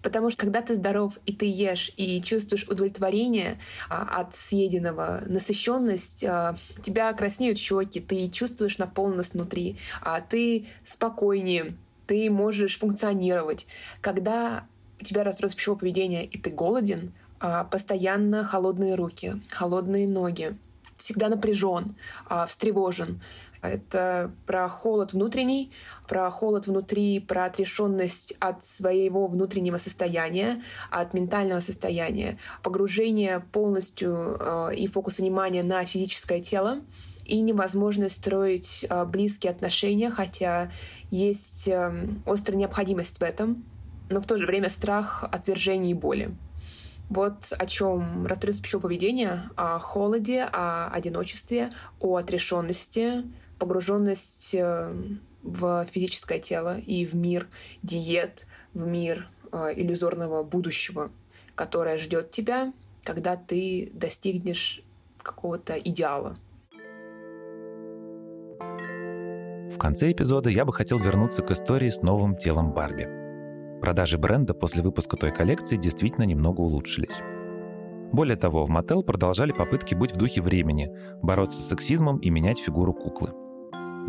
Потому что когда ты здоров и ты ешь и чувствуешь удовлетворение а, от съеденного, насыщенность, а, тебя краснеют щеки, ты чувствуешь наполненность внутри, а ты спокойнее, ты можешь функционировать. Когда у тебя расстройство пищевого поведения и ты голоден, а, постоянно холодные руки, холодные ноги, всегда напряжен, а, встревожен. Это про холод внутренний, про холод внутри, про отрешенность от своего внутреннего состояния, от ментального состояния, погружение полностью э, и фокус внимания на физическое тело и невозможность строить э, близкие отношения, хотя есть э, острая необходимость в этом, но в то же время страх отвержения и боли. Вот о чем расстройство пищевого поведения, о холоде, о одиночестве, о отрешенности, погруженность э, в физическое тело и в мир диет, в мир э, иллюзорного будущего, которое ждет тебя, когда ты достигнешь какого-то идеала. В конце эпизода я бы хотел вернуться к истории с новым телом Барби. Продажи бренда после выпуска той коллекции действительно немного улучшились. Более того, в Мотел продолжали попытки быть в духе времени, бороться с сексизмом и менять фигуру куклы.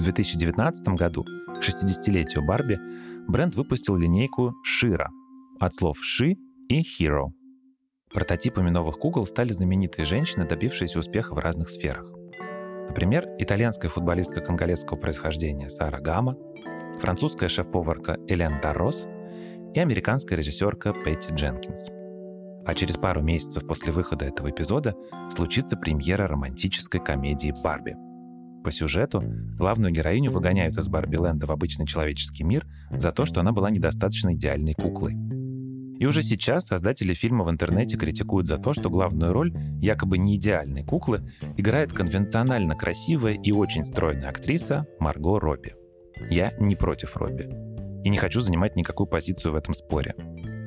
В 2019 году, к 60-летию Барби, бренд выпустил линейку Шира от слов «ши» и «hero». Прототипами новых кукол стали знаменитые женщины, добившиеся успеха в разных сферах. Например, итальянская футболистка конголезского происхождения Сара Гама, французская шеф-поварка Элен Даррос – и американская режиссерка Петти Дженкинс. А через пару месяцев после выхода этого эпизода случится премьера романтической комедии «Барби». По сюжету главную героиню выгоняют из Барби-ленда в обычный человеческий мир за то, что она была недостаточно идеальной куклой. И уже сейчас создатели фильма в интернете критикуют за то, что главную роль якобы не идеальной куклы играет конвенционально красивая и очень стройная актриса Марго Робби. Я не против Робби и не хочу занимать никакую позицию в этом споре.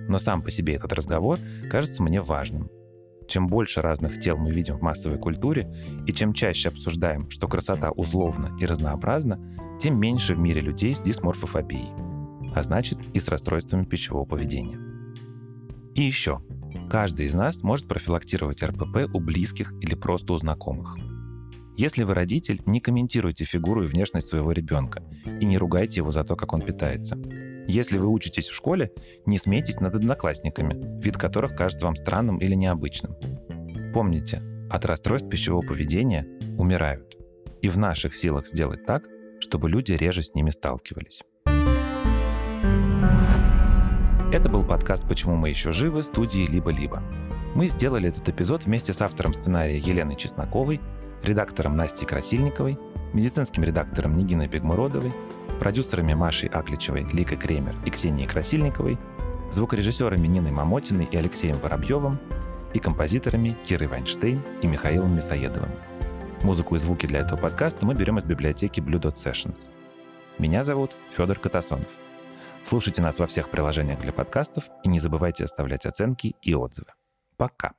Но сам по себе этот разговор кажется мне важным. Чем больше разных тел мы видим в массовой культуре, и чем чаще обсуждаем, что красота узловна и разнообразна, тем меньше в мире людей с дисморфофобией, а значит и с расстройствами пищевого поведения. И еще. Каждый из нас может профилактировать РПП у близких или просто у знакомых – если вы родитель, не комментируйте фигуру и внешность своего ребенка и не ругайте его за то, как он питается. Если вы учитесь в школе, не смейтесь над одноклассниками, вид которых кажется вам странным или необычным. Помните, от расстройств пищевого поведения умирают. И в наших силах сделать так, чтобы люди реже с ними сталкивались. Это был подкаст «Почему мы еще живы» студии «Либо-либо». Мы сделали этот эпизод вместе с автором сценария Еленой Чесноковой, редактором Настей Красильниковой, медицинским редактором Нигиной Бегмуродовой, продюсерами Машей Акличевой, Ликой Кремер и Ксенией Красильниковой, звукорежиссерами Ниной Мамотиной и Алексеем Воробьевым и композиторами Кирой Вайнштейн и Михаилом Мясоедовым. Музыку и звуки для этого подкаста мы берем из библиотеки Blue Dot Sessions. Меня зовут Федор Катасонов. Слушайте нас во всех приложениях для подкастов и не забывайте оставлять оценки и отзывы. Пока.